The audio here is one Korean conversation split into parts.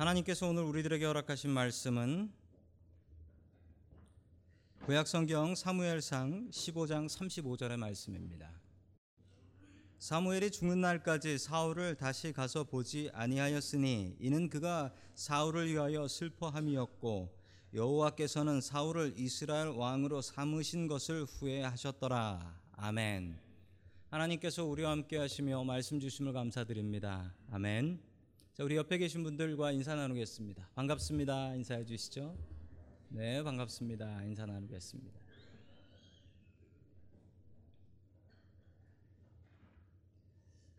하나님께서 오늘 우리들에게 허락하신 말씀은 구약 성경 사무엘상 15장 35절의 말씀입니다. 사무엘이 죽는 날까지 사울을 다시 가서 보지 아니하였으니 이는 그가 사울을 위하여 슬퍼함이었고 여호와께서는 사울을 이스라엘 왕으로 삼으신 것을 후회하셨더라. 아멘. 하나님께서 우리와 함께 하시며 말씀 주심을 감사드립니다. 아멘. 자, 우리 옆에 계신 분들과 인사 나누겠습니다. 반갑습니다. 인사해 주시죠. 네, 반갑습니다. 인사 나누겠습니다.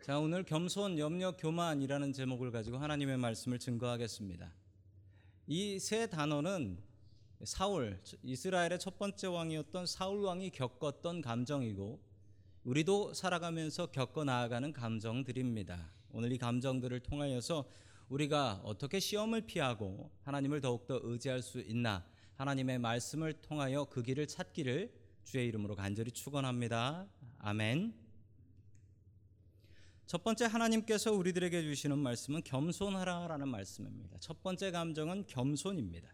자, 오늘 겸손, 염려, 교만이라는 제목을 가지고 하나님의 말씀을 증거하겠습니다. 이 세 단어는 사울, 이스라엘의 첫 번째 왕이었던 사울 왕이 겪었던 감정이고 우리도 살아가면서 겪어 나아가는 감정들입니다. 오늘 이 감정들을 통하여서 우리가 어떻게 시험을 피하고 하나님을 더욱더 의지할 수 있나 하나님의 말씀을 통하여 그 길을 찾기를 주의 이름으로 간절히 축원합니다. 아멘. 첫 번째 하나님께서 우리들에게 주시는 말씀은 겸손하라라는 말씀입니다. 첫 번째 감정은 겸손입니다.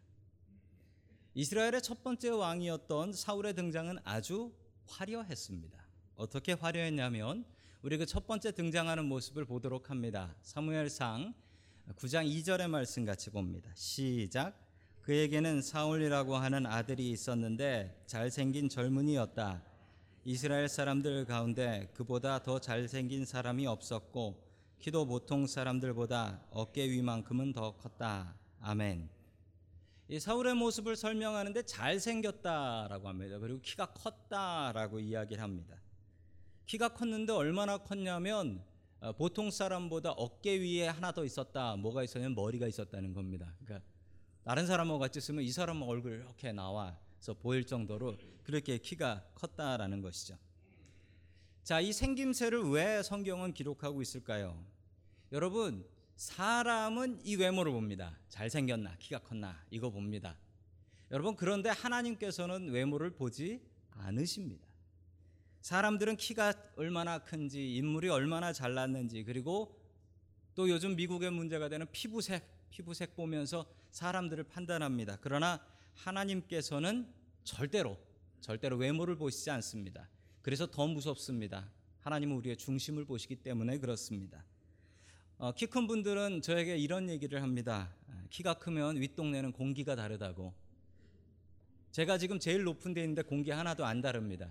이스라엘의 첫 번째 왕이었던 사울의 등장은 아주 화려했습니다. 어떻게 화려했냐면 우리 그 첫 번째 등장하는 모습을 보도록 합니다. 사무엘상 9장 2절의 말씀 같이 봅니다. 시작. 그에게는 사울이라고 하는 아들이 있었는데 잘생긴 젊은이였다. 이스라엘 사람들 가운데 그보다 더 잘생긴 사람이 없었고 키도 보통 사람들보다 어깨 위만큼은 더 컸다. 아멘. 이 사울의 모습을 설명하는데 잘생겼다라고 합니다. 그리고 키가 컸다라고 이야기를 합니다. 키가 컸는데 얼마나 컸냐면 어, 보통 사람보다 어깨 위에 하나 더 있었다. 뭐가 있었냐면 머리가 있었다는 겁니다. 그러니까 다른 사람하고 같이 쓰면 이 사람 얼굴 이렇게 나와서 보일 정도로 그렇게 키가 컸다라는 것이죠. 자, 이 생김새를 왜 성경은 기록하고 있을까요? 여러분, 사람은 이 외모를 봅니다. 잘생겼나, 키가 컸나, 이거 봅니다. 여러분, 그런데 하나님께서는 외모를 보지 않으십니다. 사람들은 키가 얼마나 큰지, 인물이 얼마나 잘났는지, 그리고 또 요즘 미국의 문제가 되는 피부색, 피부색 보면서 사람들을 판단합니다. 그러나 하나님께서는 절대로, 절대로 외모를 보시지 않습니다. 그래서 더 무섭습니다. 하나님은 우리의 중심을 보시기 때문에 그렇습니다. 어, 키큰 분들은 저에게 이런 얘기를 합니다. 키가 크면 윗동네는 공기가 다르다고. 제가 지금 제일 높은 데 있는데 공기 하나도 안 다릅니다.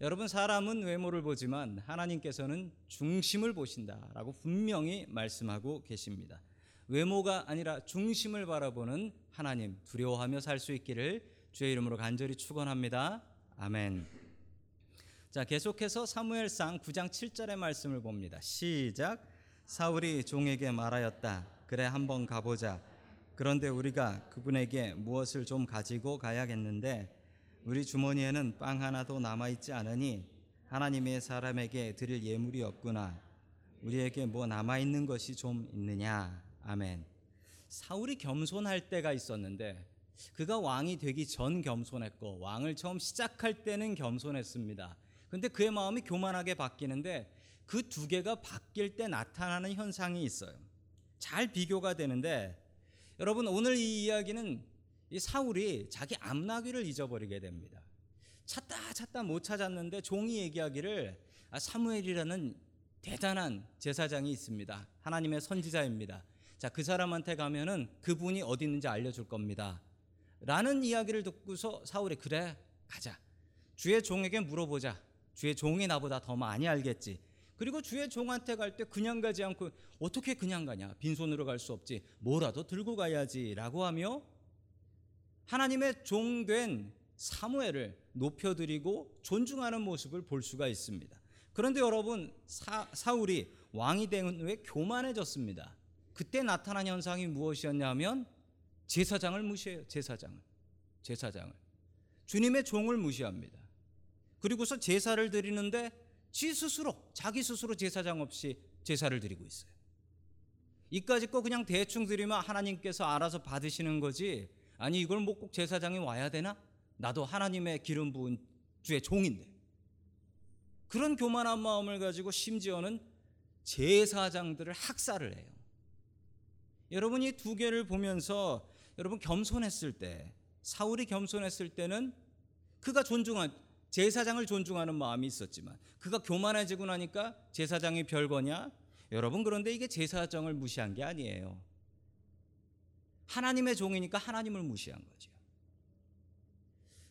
여러분 사람은 외모를 보지만 하나님께서는 중심을 보신다라고 분명히 말씀하고 계십니다. 외모가 아니라 중심을 바라보는 하나님 두려워하며 살 수 있기를 주의 이름으로 간절히 축원합니다. 아멘. 자, 계속해서 사무엘상 9장 7절의 말씀을 봅니다. 시작. 사울이 종에게 말하였다. 그래 한번 가보자. 그런데 우리가 그분에게 무엇을 좀 가지고 가야겠는데 우리 주머니에는 빵 하나도 남아 있지 않으니 하나님의 사람에게 드릴 예물이 없구나. 우리에게 뭐 남아 있는 것이 좀 있느냐. 아멘. 사울이 겸손할 때가 있었는데 그가 왕이 되기 전 겸손했고 왕을 처음 시작할 때는 겸손했습니다. 근데 그의 마음이 교만하게 바뀌는데 그 두 개가 바뀔 때 나타나는 현상이 있어요. 잘 비교가 되는데 여러분 오늘 이 이야기는 이 사울이 자기 암나귀를 잊어버리게 됩니다. 찾다 찾다 못 찾았는데 종이 얘기하기를 아, 사무엘이라는 대단한 제사장이 있습니다. 하나님의 선지자입니다. 자, 그 사람한테 가면은 그분이 어디 있는지 알려줄 겁니다. 라는 이야기를 듣고서 사울이 그래 가자. 주의 종에게 물어보자. 주의 종이 나보다 더 많이 알겠지. 그리고 주의 종한테 갈 때 그냥 가지 않고 어떻게 그냥 가냐? 빈손으로 갈 수 없지. 뭐라도 들고 가야지라고 하며 하나님의 종된 사무엘을 높여드리고 존중하는 모습을 볼 수가 있습니다. 그런데 여러분 사, 사울이 왕이 된 후에 교만해졌습니다. 그때 나타난 현상이 무엇이었냐면 제사장을 무시해요. 제사장을. 제사장을. 주님의 종을 무시합니다. 그리고서 제사를 드리는데 지 스스로 자기 스스로 제사장 없이 제사를 드리고 있어요. 이까지 거 그냥 대충 드리면 하나님께서 알아서 받으시는 거지. 아니 이걸 뭐 꼭 제사장이 와야 되나? 나도 하나님의 기름 부은 주의 종인데. 그런 교만한 마음을 가지고 심지어는 제사장들을 학살을 해요. 여러분 이 두 개를 보면서 여러분 겸손했을 때 사울이 겸손했을 때는 그가 존중한 제사장을 존중하는 마음이 있었지만 그가 교만해지고 나니까 제사장이 별거냐? 여러분 그런데 이게 제사장을 무시한 게 아니에요. 하나님의 종이니까 하나님을 무시한 거죠.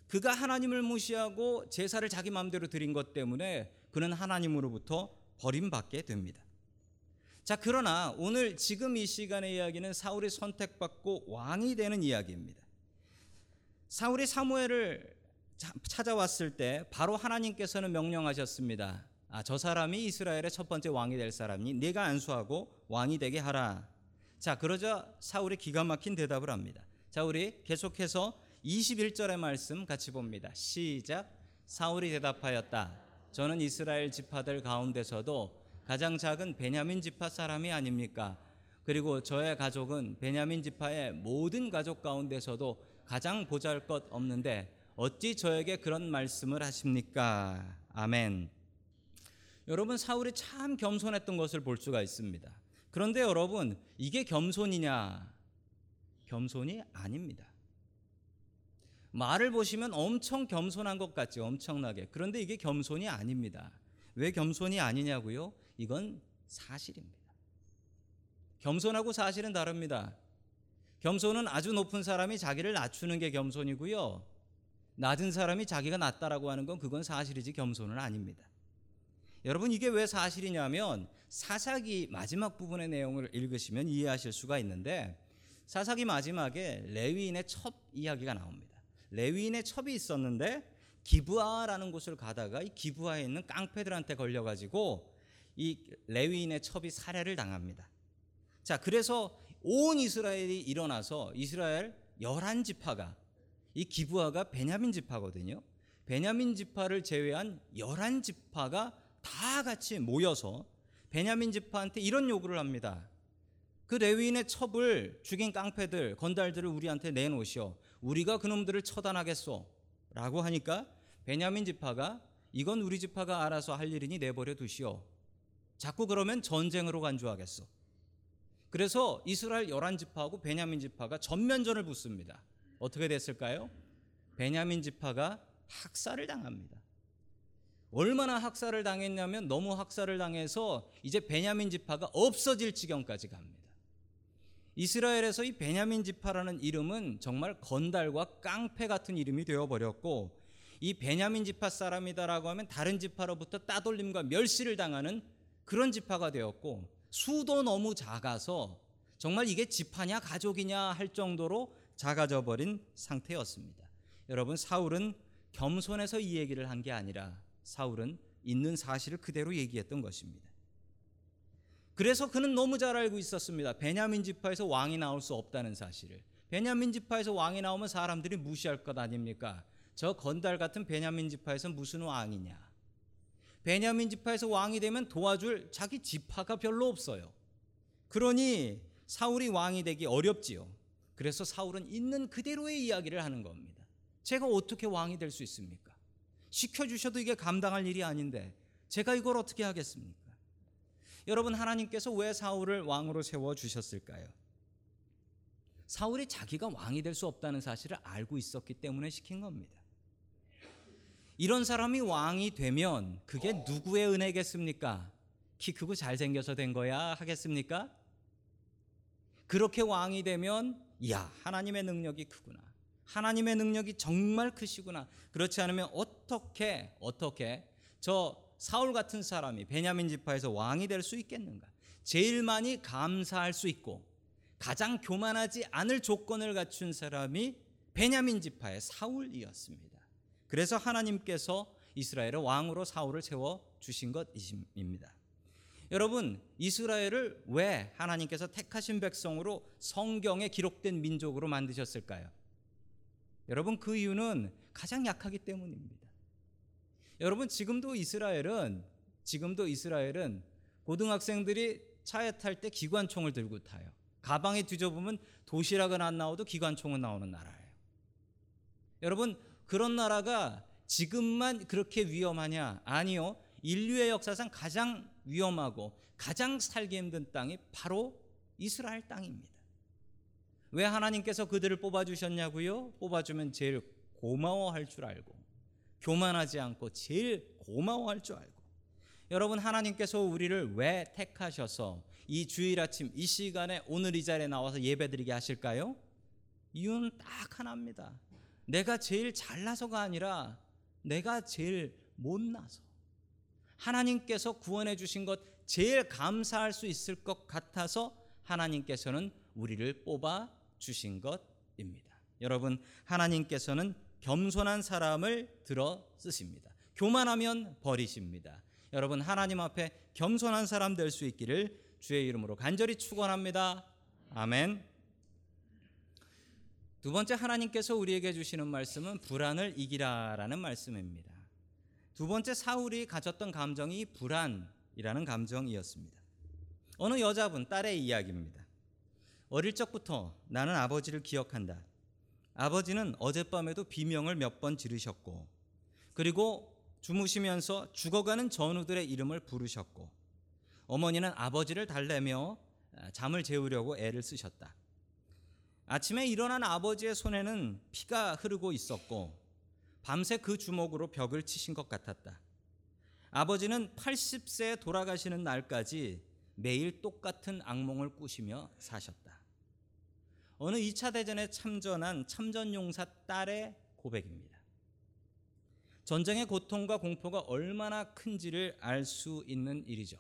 그가 하나님을 무시하고 제사를 자기 마음대로 드린 것 때문에 그는 하나님으로부터 버림받게 됩니다. 자, 그러나 오늘 지금 이 시간의 이야기는 사울이 선택받고 왕이 되는 이야기입니다. 사울이 사무엘을 찾아왔을 때 바로 하나님께서는 명령하셨습니다. 아, 저 사람이 이스라엘의 첫 번째 왕이 될 사람이 네가 안수하고 왕이 되게 하라. 자, 그러자 사울이 기가 막힌 대답을 합니다. 자, 우리 계속해서 21절의 말씀 같이 봅니다. 시작. 사울이 대답하였다. 저는 이스라엘 지파들 가운데서도 가장 작은 베냐민 지파 사람이 아닙니까? 그리고 저의 가족은 베냐민 지파의 모든 가족 가운데서도 가장 보잘것 없는데 어찌 저에게 그런 말씀을 하십니까? 아멘. 여러분 사울이 참 겸손했던 것을 볼 수가 있습니다. 그런데 여러분 이게 겸손이냐? 겸손이 아닙니다. 말을 보시면 엄청 겸손한 것 같죠. 엄청나게. 그런데 이게 겸손이 아닙니다. 왜 겸손이 아니냐고요? 이건 사실입니다. 겸손하고 사실은 다릅니다. 겸손은 아주 높은 사람이 자기를 낮추는 게 겸손이고요. 낮은 사람이 자기가 낮다라고 하는 건 그건 사실이지 겸손은 아닙니다. 여러분 이게 왜 사실이냐면 사사기 마지막 부분의 내용을 읽으시면 이해하실 수가 있는데 사사기 마지막에 레위인의 첩 이야기가 나옵니다. 레위인의 첩이 있었는데 기부아라는 곳을 가다가 이 기부아에 있는 깡패들한테 걸려가지고 이 레위인의 첩이 살해를 당합니다. 자, 그래서 온 이스라엘이 일어나서 이스라엘 열한 지파가 이 기부아가 베냐민 지파거든요. 베냐민 지파를 제외한 열한 지파가 다 같이 모여서 베냐민 지파한테 이런 요구를 합니다. 그 레위인의 첩을 죽인 깡패들, 건달들을 우리한테 내놓으시오. 우리가 그놈들을 처단하겠소. 라고 하니까 베냐민 지파가 이건 우리 지파가 알아서 할 일이니 내버려 두시오. 자꾸 그러면 전쟁으로 간주하겠소. 그래서 이스라엘 열한 지파하고 베냐민 지파가 전면전을 붙습니다. 어떻게 됐을까요? 베냐민 지파가 학살을 당합니다. 얼마나 학살을 당했냐면 너무 학살을 당해서 이제 베냐민 지파가 없어질 지경까지 갑니다. 이스라엘에서 이 베냐민 지파라는 이름은 정말 건달과 깡패 같은 이름이 되어 버렸고 이 베냐민 지파 사람이다라고 하면 다른 지파로부터 따돌림과 멸시를 당하는 그런 지파가 되었고 수도 너무 작아서 정말 이게 지파냐 가족이냐 할 정도로 작아져 버린 상태였습니다. 여러분 사울은 겸손해서 이 얘기를 한 게 아니라 사울은 있는 사실을 그대로 얘기했던 것입니다. 그래서 그는 너무 잘 알고 있었습니다. 베냐민 지파에서 왕이 나올 수 없다는 사실을. 베냐민 지파에서 왕이 나오면 사람들이 무시할 것 아닙니까? 저 건달 같은 베냐민 지파에서 무슨 왕이냐? 베냐민 지파에서 왕이 되면 도와줄 자기 지파가 별로 없어요. 그러니 사울이 왕이 되기 어렵지요. 그래서 사울은 있는 그대로의 이야기를 하는 겁니다. 제가 어떻게 왕이 될 수 있습니까? 시켜주셔도 이게 감당할 일이 아닌데 제가 이걸 어떻게 하겠습니까? 여러분 하나님께서 왜 사울을 왕으로 세워 주셨을까요? 사울이 자기가 왕이 될 수 없다는 사실을 알고 있었기 때문에 시킨 겁니다. 이런 사람이 왕이 되면 그게 누구의 은혜겠습니까? 키 크고 잘생겨서 된 거야 하겠습니까? 그렇게 왕이 되면 야 하나님의 능력이 크구나. 하나님의 능력이 정말 크시구나. 그렇지 않으면 어떻게 어떻게 저 사울 같은 사람이 베냐민 지파에서 왕이 될 수 있겠는가? 제일 많이 감사할 수 있고 가장 교만하지 않을 조건을 갖춘 사람이 베냐민 지파의 사울이었습니다. 그래서 하나님께서 이스라엘의 왕으로 사울을 세워 주신 것입니다. 여러분, 이스라엘을 왜 하나님께서 택하신 백성으로 성경에 기록된 민족으로 만드셨을까요? 여러분, 그 이유는 가장 약하기 때문입니다. 여러분, 지금도 이스라엘은 지금도 이스라엘은 고등학생들이 차에 탈 때 기관총을 들고 타요. 가방에 뒤져보면 도시락은 안 나오도 기관총은 나오는 나라예요. 여러분, 그런 나라가 지금만 그렇게 위험하냐? 아니요. 인류의 역사상 가장 위험하고 가장 살기 힘든 땅이 바로 이스라엘 땅입니다. 왜 하나님께서 그들을 뽑아주셨냐고요? 뽑아주면 제일 고마워할 줄 알고 교만하지 않고 제일 고마워할 줄 알고 여러분 하나님께서 우리를 왜 택하셔서 이 주일 아침 이 시간에 오늘 이 자리에 나와서 예배 드리게 하실까요? 이유는 딱 하나입니다. 내가 제일 잘나서가 아니라 내가 제일 못나서 하나님께서 구원해 주신 것 제일 감사할 수 있을 것 같아서 하나님께서는 우리를 뽑아 주신 것입니다. 여러분 하나님께서는 겸손한 사람을 들어 쓰십니다. 교만하면 버리십니다. 여러분 하나님 앞에 겸손한 사람 될 수 있기를 주의 이름으로 간절히 축원합니다. 아멘. 두 번째 하나님께서 우리에게 주시는 말씀은 불안을 이기라라는 말씀입니다. 두 번째 사울이 가졌던 감정이 불안이라는 감정이었습니다. 어느 여자분 딸의 이야기입니다. 어릴 적부터 나는 아버지를 기억한다. 아버지는 어젯밤에도 비명을 몇 번 지르셨고 그리고 주무시면서 죽어가는 전우들의 이름을 부르셨고 어머니는 아버지를 달래며 잠을 재우려고 애를 쓰셨다. 아침에 일어난 아버지의 손에는 피가 흐르고 있었고 밤새 그 주먹으로 벽을 치신 것 같았다. 아버지는 80세에 돌아가시는 날까지 매일 똑같은 악몽을 꾸시며 사셨다. 어느 2차 대전에 참전한 참전용사 딸의 고백입니다. 전쟁의 고통과 공포가 얼마나 큰지를 알 수 있는 일이죠.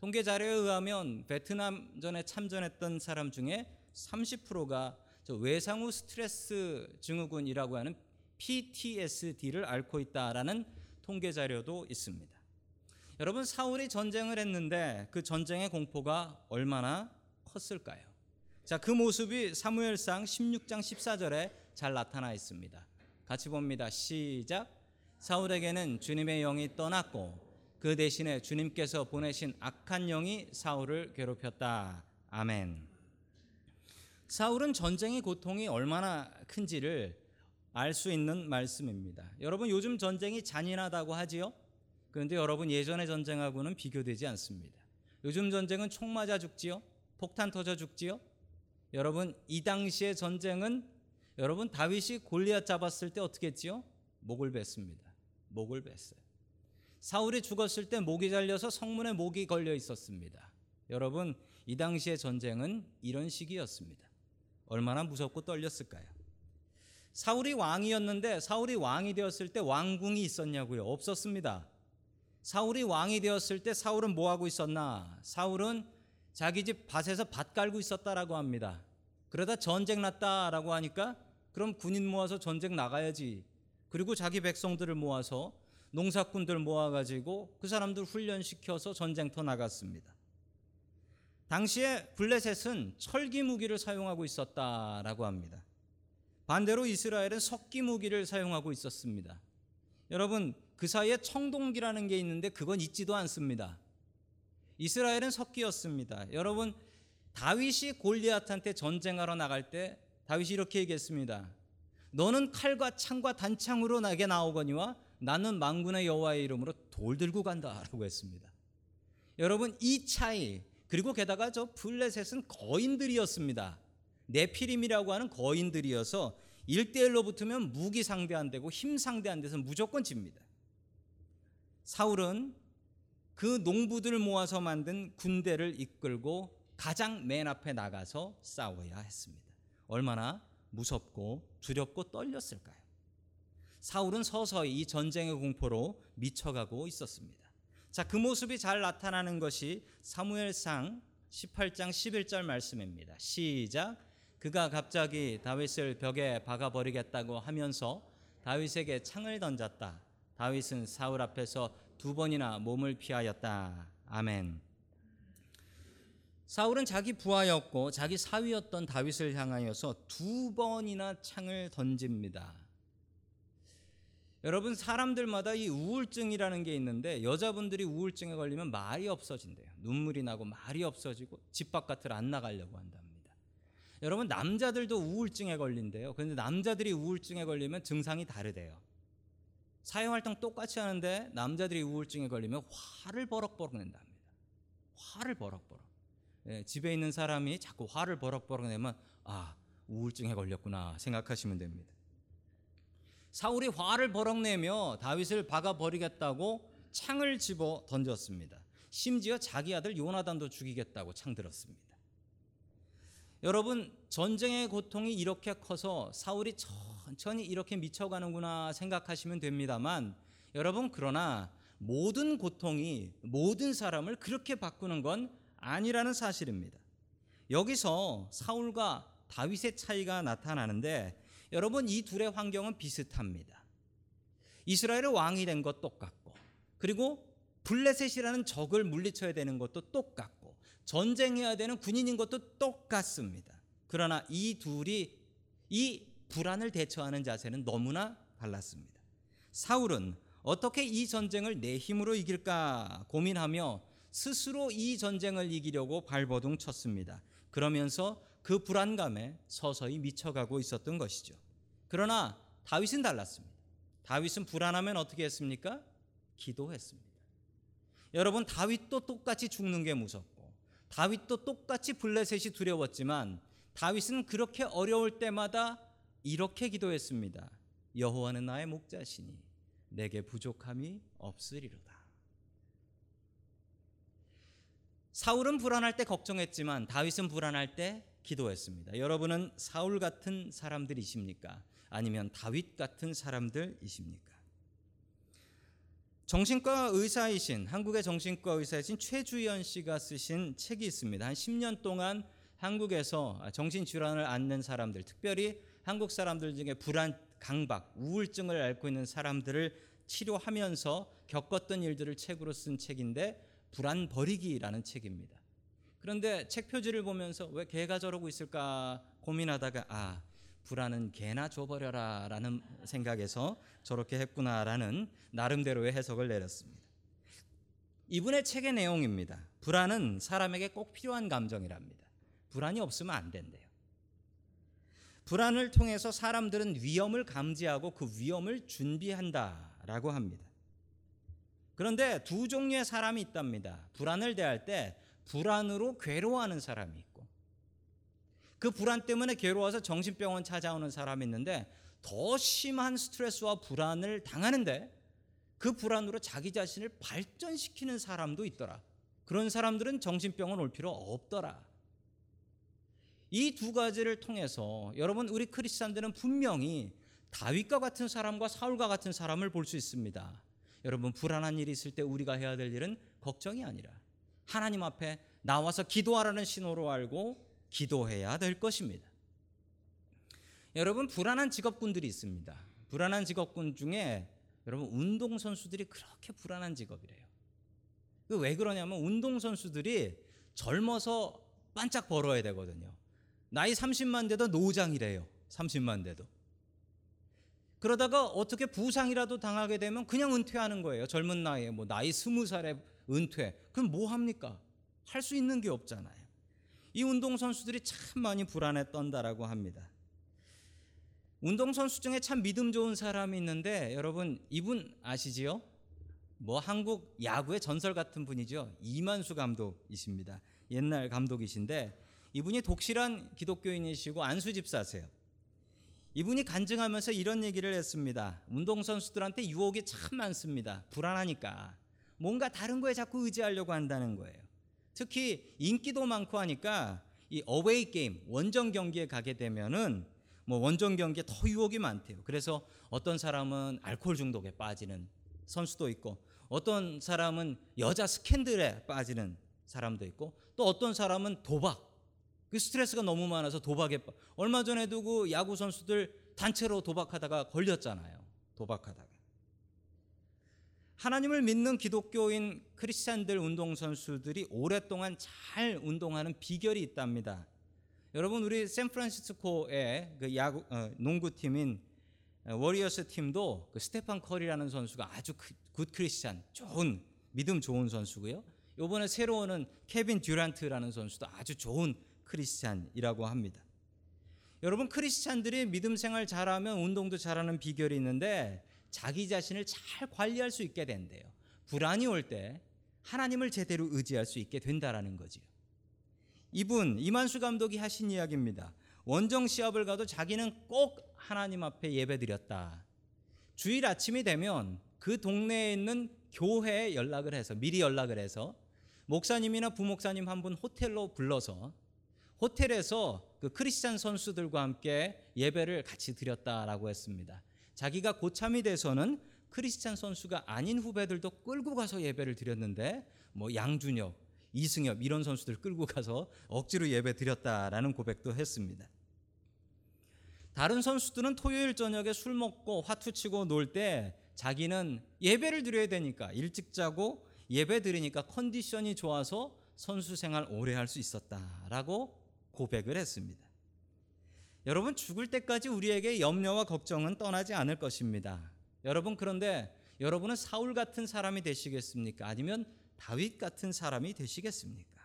통계 자료에 의하면 베트남전에 참전했던 사람 중에 30%가 외상 후 스트레스 증후군이라고 하는 PTSD를 앓고 있다라는 통계 자료도 있습니다. 여러분 사울이 전쟁을 했는데 그 전쟁의 공포가 얼마나 컸을까요? 자, 그 모습이 사무엘상 16장 14절에 잘 나타나 있습니다. 같이 봅니다. 시작. 사울에게는 주님의 영이 떠났고 그 대신에 주님께서 보내신 악한 영이 사울을 괴롭혔다. 아멘. 사울은 전쟁의 고통이 얼마나 큰지를 알 수 있는 말씀입니다. 여러분 요즘 전쟁이 잔인하다고 하지요? 그런데 여러분 예전의 전쟁하고는 비교되지 않습니다. 요즘 전쟁은 총 맞아 죽지요? 폭탄 터져 죽지요? 여러분 이 당시의 전쟁은 여러분 다윗이 골리앗 잡았을 때 어떻게 했지요? 목을 뱄습니다. 목을 뱄어요. 사울이 죽었을 때 목이 잘려서 성문에 목이 걸려 있었습니다. 여러분 이 당시의 전쟁은 이런 식이었습니다. 얼마나 무섭고 떨렸을까요? 사울이 왕이었는데 사울이 왕이 되었을 때 왕궁이 있었냐고요? 없었습니다. 사울이 왕이 되었을 때 사울은 뭐 하고 있었나? 사울은 자기 집 밭에서 밭 깔고 있었다라고 합니다. 그러다 전쟁 났다라고 하니까 그럼 군인 모아서 전쟁 나가야지. 그리고 자기 백성들을 모아서 농사꾼들 모아가지고 그 사람들 훈련시켜서 전쟁터 나갔습니다. 당시에 블레셋은 철기 무기를 사용하고 있었다라고 합니다. 반대로 이스라엘은 석기 무기를 사용하고 있었습니다. 여러분 그 사이에 청동기라는 게 있는데 그건 있지도 않습니다. 이스라엘은 석기였습니다. 여러분 다윗이 골리앗한테 전쟁하러 나갈 때 다윗이 이렇게 얘기했습니다. 너는 칼과 창과 단창으로 나게 나오거니와 나는 망군의 여호와의 이름으로 돌 들고 간다라고 했습니다. 여러분 이 차이 그리고 게다가 저 블레셋은 거인들이었습니다. 네피림이라고 하는 거인들이어서 1대1로 붙으면 무기 상대 안 되고 힘 상대 안 돼서 무조건 집니다. 사울은 그 농부들을 모아서 만든 군대를 이끌고 가장 맨 앞에 나가서 싸워야 했습니다. 얼마나 무섭고 두렵고 떨렸을까요? 사울은 서서히 이 전쟁의 공포로 미쳐가고 있었습니다. 자, 그 모습이 잘 나타나는 것이 사무엘상 18장 11절 말씀입니다. 시작. 그가 갑자기 다윗을 벽에 박아 버리겠다고 하면서 다윗에게 창을 던졌다. 다윗은 사울 앞에서 두 번이나 몸을 피하였다. 아멘. 사울은 자기 부하였고 자기 사위였던 다윗을 향하여서 두 번이나 창을 던집니다. 여러분 사람들마다 이 우울증이라는 게 있는데 여자분들이 우울증에 걸리면 말이 없어진대요. 눈물이 나고 말이 없어지고 집 바깥을 안 나가려고 한답니다. 여러분 남자들도 우울증에 걸린대요. 그런데 남자들이 우울증에 걸리면 증상이 다르대요. 사회활동 똑같이 하는데 남자들이 우울증에 걸리면 화를 버럭버럭 낸답니다. 화를 버럭버럭. 예, 집에 있는 사람이 자꾸 화를 버럭버럭 내면 아 우울증에 걸렸구나 생각하시면 됩니다. 사울이 화를 버럭내며 다윗을 박아 버리겠다고 창을 집어 던졌습니다. 심지어 자기 아들 요나단도 죽이겠다고 창 들었습니다. 여러분 전쟁의 고통이 이렇게 커서 사울이 천천히 이렇게 미쳐가는구나 생각하시면 됩니다만 여러분 그러나 모든 고통이 모든 사람을 그렇게 바꾸는 건 아니라는 사실입니다. 여기서 사울과 다윗의 차이가 나타나는데 여러분 이 둘의 환경은 비슷합니다. 이스라엘의 왕이 된 것 똑같고 그리고 블레셋이라는 적을 물리쳐야 되는 것도 똑같고 전쟁해야 되는 군인인 것도 똑같습니다. 그러나 이 둘이 이 불안을 대처하는 자세는 너무나 달랐습니다. 사울은 어떻게 이 전쟁을 내 힘으로 이길까 고민하며 스스로 이 전쟁을 이기려고 발버둥 쳤습니다. 그러면서 그 불안감에 서서히 미쳐가고 있었던 것이죠. 그러나 다윗은 달랐습니다. 다윗은 불안하면 어떻게 했습니까? 기도했습니다. 여러분 다윗도 똑같이 죽는 게 무섭고 다윗도 똑같이 블레셋이 두려웠지만 다윗은 그렇게 어려울 때마다 이렇게 기도했습니다. 여호와는 나의 목자시니 내게 부족함이 없으리로다. 사울은 불안할 때 걱정했지만 다윗은 불안할 때 기도했습니다. 여러분은 사울 같은 사람들이십니까? 아니면 다윗 같은 사람들이십니까? 정신과 의사이신 한국의 정신과 의사이신 최주연 씨가 쓰신 책이 있습니다. 한 10년 동안 한국에서 정신 질환을 앓는 사람들, 특별히 한국 사람들 중에 불안, 강박, 우울증을 앓고 있는 사람들을 치료하면서 겪었던 일들을 책으로 쓴 책인데 불안 버리기라는 책입니다. 그런데 책 표지를 보면서 왜 개가 저러고 있을까 고민하다가 아 불안은 개나 줘버려라라는 생각에서 저렇게 했구나라는 나름대로의 해석을 내렸습니다. 이분의 책의 내용입니다. 불안은 사람에게 꼭 필요한 감정이랍니다. 불안이 없으면 안 된대요. 불안을 통해서 사람들은 위험을 감지하고 그 위험을 준비한다라고 합니다. 그런데 두 종류의 사람이 있답니다. 불안을 대할 때 불안으로 괴로워하는 사람이 있고 그 불안 때문에 괴로워서 정신병원 찾아오는 사람이 있는데 더 심한 스트레스와 불안을 당하는데 그 불안으로 자기 자신을 발전시키는 사람도 있더라. 그런 사람들은 정신병원 올 필요 없더라. 이 두 가지를 통해서 여러분 우리 크리스천들은 분명히 다윗과 같은 사람과 사울과 같은 사람을 볼 수 있습니다. 여러분 불안한 일이 있을 때 우리가 해야 될 일은 걱정이 아니라 하나님 앞에 나와서 기도하라는 신호로 알고 기도해야 될 것입니다. 여러분 불안한 직업군들이 있습니다. 불안한 직업군 중에 여러분 운동 선수들이 그렇게 불안한 직업이래요. 그왜 그러냐면 운동 선수들이 젊어서 반짝 벌어야 되거든요. 나이 30만 돼도 노장이래요. 30만 돼도. 그러다가 어떻게 부상이라도 당하게 되면 그냥 은퇴하는 거예요. 젊은 나이에 뭐 나이 20살에 은퇴. 그럼 뭐 합니까? 할 수 있는 게 없잖아요. 이 운동 선수들이 참 많이 불안에 떤다라고 합니다. 운동 선수 중에 참 믿음 좋은 사람이 있는데 여러분 이분 아시지요? 뭐 한국 야구의 전설 같은 분이죠. 이만수 감독이십니다. 옛날 감독이신데 이분이 독실한 기독교인이시고 안수 집사세요. 이분이 간증하면서 이런 얘기를 했습니다. 운동 선수들한테 유혹이 참 많습니다. 불안하니까 뭔가 다른 거에 자꾸 의지하려고 한다는 거예요. 특히 인기도 많고 하니까 이 어웨이 게임 원정 경기에 가게 되면은 뭐 원정 경기에 더 유혹이 많대요. 그래서 어떤 사람은 알코올 중독에 빠지는 선수도 있고 어떤 사람은 여자 스캔들에 빠지는 사람도 있고 또 어떤 사람은 도박 그 스트레스가 너무 많아서 도박에 빠. 얼마 전에도 그 야구 선수들 단체로 도박하다가 걸렸잖아요. 도박하다가. 하나님을 믿는 기독교인 크리스찬들 운동 선수들이 오랫동안 잘 운동하는 비결이 있답니다. 여러분 우리 샌프란시스코의 그 야구 어, 농구팀인 워리어스 팀도 그 스테판 커리라는 선수가 아주 good Christian 좋은 믿음 좋은 선수고요. 이번에 새로 오는 케빈 듀란트라는 선수도 아주 좋은 크리스찬이라고 합니다. 여러분 크리스찬들이 믿음 생활 잘하면 운동도 잘하는 비결이 있는데 자기 자신을 잘 관리할 수 있게 된대요. 불안이 올 때 하나님을 제대로 의지할 수 있게 된다라는 거지요. 이분 이만수 감독이 하신 이야기입니다. 원정 시합을 가도 자기는 꼭 하나님 앞에 예배드렸다. 주일 아침이 되면 그 동네에 있는 교회에 연락을 해서 미리 연락을 해서 목사님이나 부목사님 한 분 호텔로 불러서 호텔에서 그 크리스찬 선수들과 함께 예배를 같이 드렸다라고 했습니다. 자기가 고참이 돼서는 크리스찬 선수가 아닌 후배들도 끌고 가서 예배를 드렸는데 뭐 양준혁, 이승엽 이런 선수들 끌고 가서 억지로 예배 드렸다라는 고백도 했습니다. 다른 선수들은 토요일 저녁에 술 먹고 화투 치고 놀 때 자기는 예배를 드려야 되니까 일찍 자고 예배 드리니까 컨디션이 좋아서 선수 생활 오래 할 수 있었다라고 고백을 했습니다. 여러분 죽을 때까지 우리에게 염려와 걱정은 떠나지 않을 것입니다. 여러분 그런데 여러분은 사울 같은 사람이 되시겠습니까? 아니면 다윗 같은 사람이 되시겠습니까?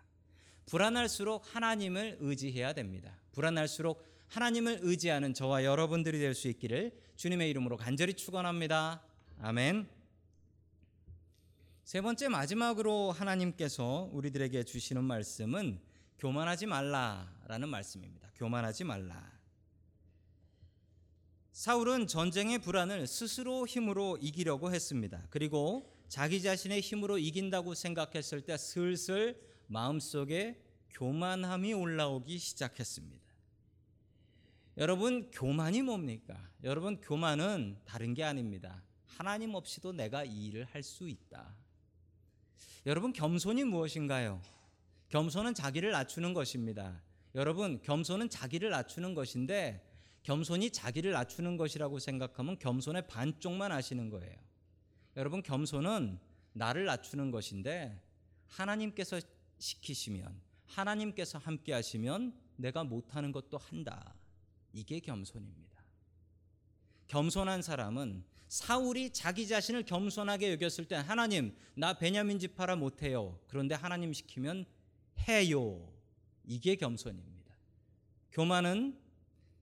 불안할수록 하나님을 의지해야 됩니다. 불안할수록 하나님을 의지하는 저와 여러분들이 될 수 있기를 주님의 이름으로 간절히 축원합니다. 아멘. 세 번째 마지막으로 하나님께서 우리들에게 주시는 말씀은 교만하지 말라라는 말씀입니다. 교만하지 말라. 사울은 전쟁의 불안을 스스로 힘으로 이기려고 했습니다. 그리고 자기 자신의 힘으로 이긴다고 생각했을 때 슬슬 마음속에 교만함이 올라오기 시작했습니다. 여러분, 교만이 뭡니까? 여러분, 교만은 다른 게 아닙니다. 하나님 없이도 내가 이 일을 할 수 있다. 여러분, 겸손이 무엇인가요? 겸손은 자기를 낮추는 것입니다. 여러분, 겸손은 자기를 낮추는 것인데 겸손이 자기를 낮추는 것이라고 생각하면 겸손의 반쪽만 아시는 거예요. 여러분, 겸손은 나를 낮추는 것인데 하나님께서 시키시면 하나님께서 함께 하시면 내가 못하는 것도 한다. 이게 겸손입니다. 겸손한 사람은 사울이 자기 자신을 겸손하게 여겼을 때 하나님 나 베냐민 지파라 못해요. 그런데 하나님 시키면 해요. 이게 겸손입니다. 교만은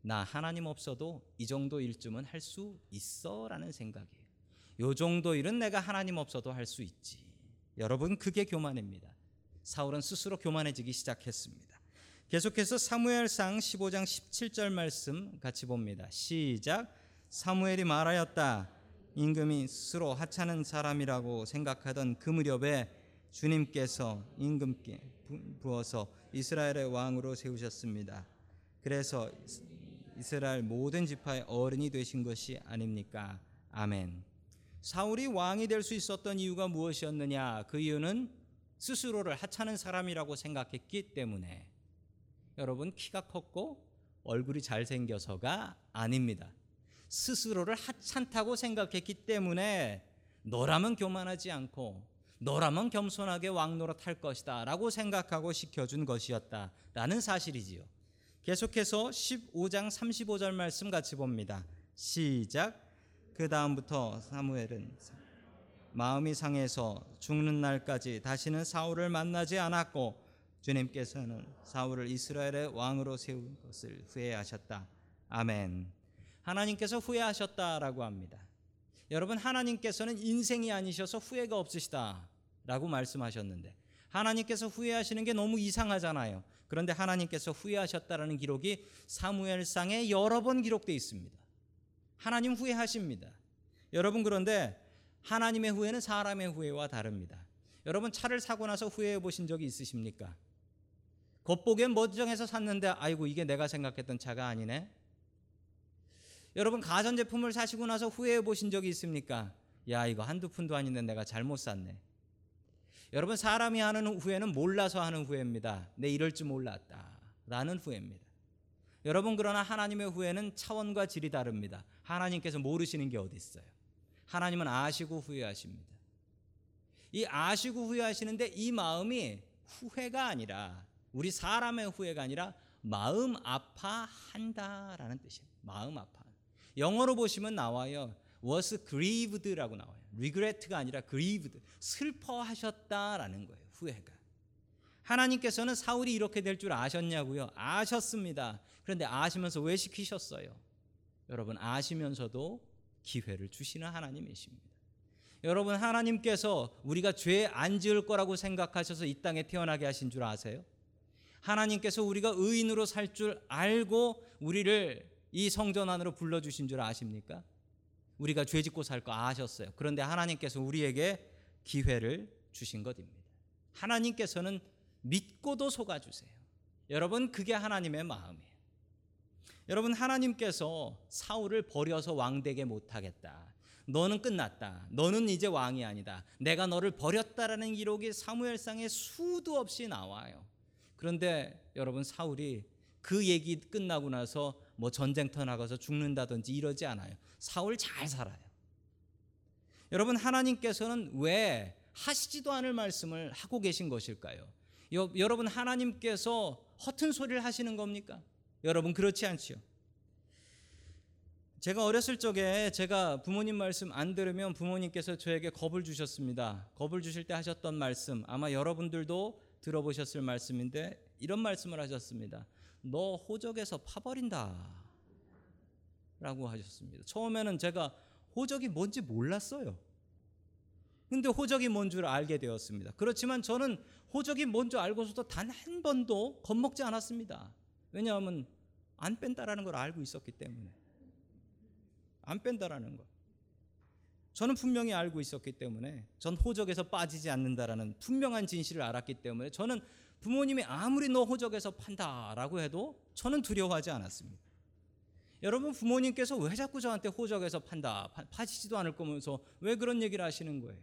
나 하나님 없어도 이 정도 일쯤은 할 수 있어라는 생각이에요. 요 정도 일은 내가 하나님 없어도 할 수 있지. 여러분 그게 교만입니다. 사울은 스스로 교만해지기 시작했습니다. 계속해서 사무엘상 15장 17절 말씀 같이 봅니다. 시작. 사무엘이 말하였다. 임금이 스스로 하찮은 사람이라고 생각하던 그 무렵에 주님께서 임금께 부어서 이스라엘의 왕으로 세우셨습니다. 그래서 이스라엘 모든 지파의 어른이 되신 것이 아닙니까? 아멘. 사울이 왕이 될 수 있었던 이유가 무엇이었느냐? 그 이유는 스스로를 하찮은 사람이라고 생각했기 때문에 여러분 키가 컸고 얼굴이 잘생겨서가 아닙니다. 스스로를 하찮다고 생각했기 때문에 너라면 교만하지 않고 너라면 겸손하게 왕노릇 할 것이다 라고 생각하고 시켜준 것이었다 라는 사실이지요. 계속해서 15장 35절 말씀 같이 봅니다. 시작. 그 다음부터 사무엘은 마음이 상해서 죽는 날까지 다시는 사울을 만나지 않았고 주님께서는 사울을 이스라엘의 왕으로 세운 것을 후회하셨다. 아멘. 하나님께서 후회하셨다라고 합니다. 여러분 하나님께서는 인생이 아니셔서 후회가 없으시다라고 말씀하셨는데 하나님께서 후회하시는 게 너무 이상하잖아요. 그런데 하나님께서 후회하셨다라는 기록이 사무엘상에 여러 번 기록되어 있습니다. 하나님 후회하십니다. 여러분 그런데 하나님의 후회는 사람의 후회와 다릅니다. 여러분 차를 사고 나서 후회해 보신 적이 있으십니까? 겉보기엔 멀쩡해서 샀는데 아이고 이게 내가 생각했던 차가 아니네. 여러분 가전제품을 사시고 나서 후회해 보신 적이 있습니까? 야 이거 한두 푼도 아닌데 내가 잘못 샀네. 여러분 사람이 하는 후회는 몰라서 하는 후회입니다. 내 이럴 줄 몰랐다. 라는 후회입니다. 여러분 그러나 하나님의 후회는 차원과 질이 다릅니다. 하나님께서 모르시는 게 어디 있어요? 하나님은 아시고 후회하십니다. 이 아시고 후회하시는데 이 마음이 후회가 아니라 우리 사람의 후회가 아니라 마음 아파한다라는 뜻이에요. 마음 아파. 영어로 보시면 나와요. was grieved라고 나와요. regret가 아니라 grieved. 슬퍼하셨다라는 거예요. 후회가. 하나님께서는 사울이 이렇게 될 줄 아셨냐고요? 아셨습니다. 그런데 아시면서 왜 시키셨어요? 여러분 아시면서도 기회를 주시는 하나님이십니다. 여러분 하나님께서 우리가 죄 안 지을 거라고 생각하셔서 이 땅에 태어나게 하신 줄 아세요? 하나님께서 우리가 의인으로 살 줄 알고 우리를 이 성전 안으로 불러주신 줄 아십니까? 우리가 죄 짓고 살 거 아셨어요. 그런데 하나님께서 우리에게 기회를 주신 것입니다. 하나님께서는 믿고도 속아주세요. 여러분, 그게 하나님의 마음이에요. 여러분, 하나님께서 사울을 버려서 왕되게 못하겠다. 너는 끝났다. 너는 이제 왕이 아니다. 내가 너를 버렸다라는 기록이 사무엘상에 수도 없이 나와요. 그런데 여러분 사울이 그 얘기 끝나고 나서 뭐 전쟁터 나가서 죽는다든지 이러지 않아요. 사울 잘 살아요. 여러분 하나님께서는 왜 하시지도 않을 말씀을 하고 계신 것일까요? 여, 여러분 하나님께서 허튼 소리를 하시는 겁니까? 여러분 그렇지 않지요. 제가 어렸을 적에 제가 부모님 말씀 안 들으면 부모님께서 저에게 겁을 주셨습니다. 겁을 주실 때 하셨던 말씀 아마 여러분들도 들어보셨을 말씀인데 이런 말씀을 하셨습니다. 너 호적에서 파버린다. 라고 하셨습니다. 처음에는 제가 호적이 뭔지 몰랐어요. 근데 호적이 뭔 줄 알게 되었습니다. 그렇지만 저는 호적이 뭔 줄 알고서도 단 한 번도 겁먹지 않았습니다. 왜냐하면 안 뺀다라는 걸 알고 있었기 때문에. 안 뺀다라는 것. 저는 분명히 알고 있었기 때문에 전 호적에서 빠지지 않는다라는 분명한 진실을 알았기 때문에 저는 부모님이 아무리 너 호적에서 판다라고 해도 저는 두려워하지 않았습니다. 여러분 부모님께서 왜 자꾸 저한테 호적에서 판다 파시지도 않을 거면서 왜 그런 얘기를 하시는 거예요?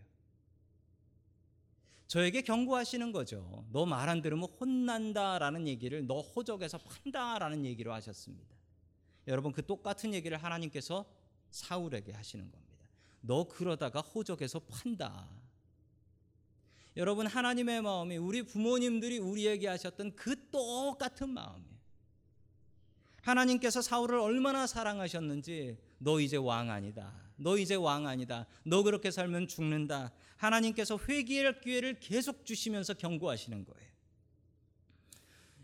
저에게 경고하시는 거죠. 너 말 안 들으면 혼난다라는 얘기를 너 호적에서 판다라는 얘기로 하셨습니다. 여러분 그 똑같은 얘기를 하나님께서 사울에게 하시는 겁니다. 너 그러다가 호적에서 판다. 여러분 하나님의 마음이 우리 부모님들이 우리에게 하셨던 그 똑같은 마음이에요. 하나님께서 사울을 얼마나 사랑하셨는지 너 이제 왕 아니다. 너 이제 왕 아니다. 너 그렇게 살면 죽는다. 하나님께서 회개할 기회를 계속 주시면서 경고하시는 거예요.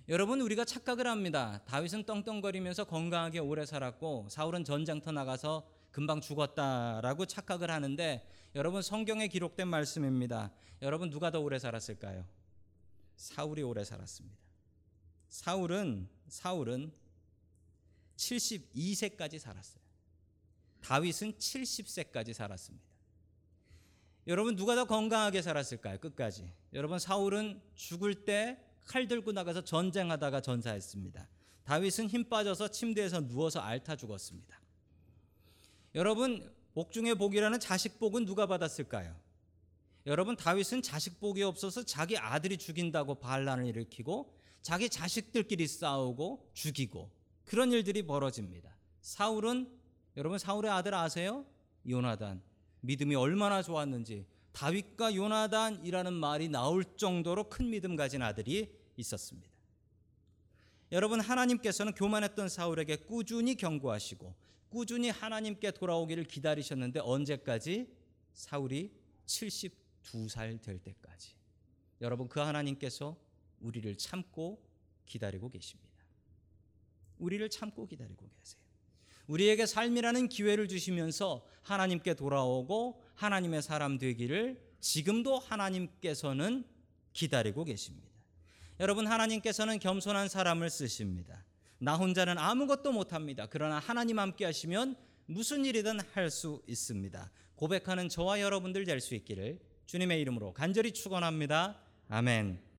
여러분 우리가 착각을 합니다. 다윗은 떵떵거리면서 건강하게 오래 살았고 사울은 전장터 나가서 금방 죽었다라고 착각을 하는데 여러분 성경에 기록된 말씀입니다. 여러분 누가 더 오래 살았을까요? 사울이 오래 살았습니다. 사울은 사울은 72세까지 살았어요. 다윗은 70세까지 살았습니다. 여러분 누가 더 건강하게 살았을까요? 끝까지. 여러분 사울은 죽을 때 칼 들고 나가서 전쟁하다가 전사했습니다. 다윗은 힘 빠져서 침대에서 누워서 앓다 죽었습니다. 여러분 복중의 복이라는 자식 복은 누가 받았을까요? 여러분 다윗은 자식 복이 없어서 자기 아들이 죽인다고 반란을 일으키고 자기 자식들끼리 싸우고 죽이고 그런 일들이 벌어집니다. 사울은 여러분 사울의 아들 아세요? 요나단. 믿음이 얼마나 좋았는지 다윗과 요나단이라는 말이 나올 정도로 큰 믿음 가진 아들이 있었습니다. 여러분 하나님께서는 교만했던 사울에게 꾸준히 경고하시고 꾸준히 하나님께 돌아오기를 기다리셨는데 언제까지? 사울이 72살 될 때까지. 여러분 그 하나님께서 우리를 참고 기다리고 계십니다. 우리를 참고 기다리고 계세요. 우리에게 삶이라는 기회를 주시면서 하나님께 돌아오고 하나님의 사람 되기를 지금도 하나님께서는 기다리고 계십니다. 여러분 하나님께서는 겸손한 사람을 쓰십니다. 나 혼자는 아무것도 못합니다. 그러나 하나님 함께 하시면 무슨 일이든 할 수 있습니다. 고백하는 저와 여러분들 될 수 있기를 주님의 이름으로 간절히 축원합니다. 아멘.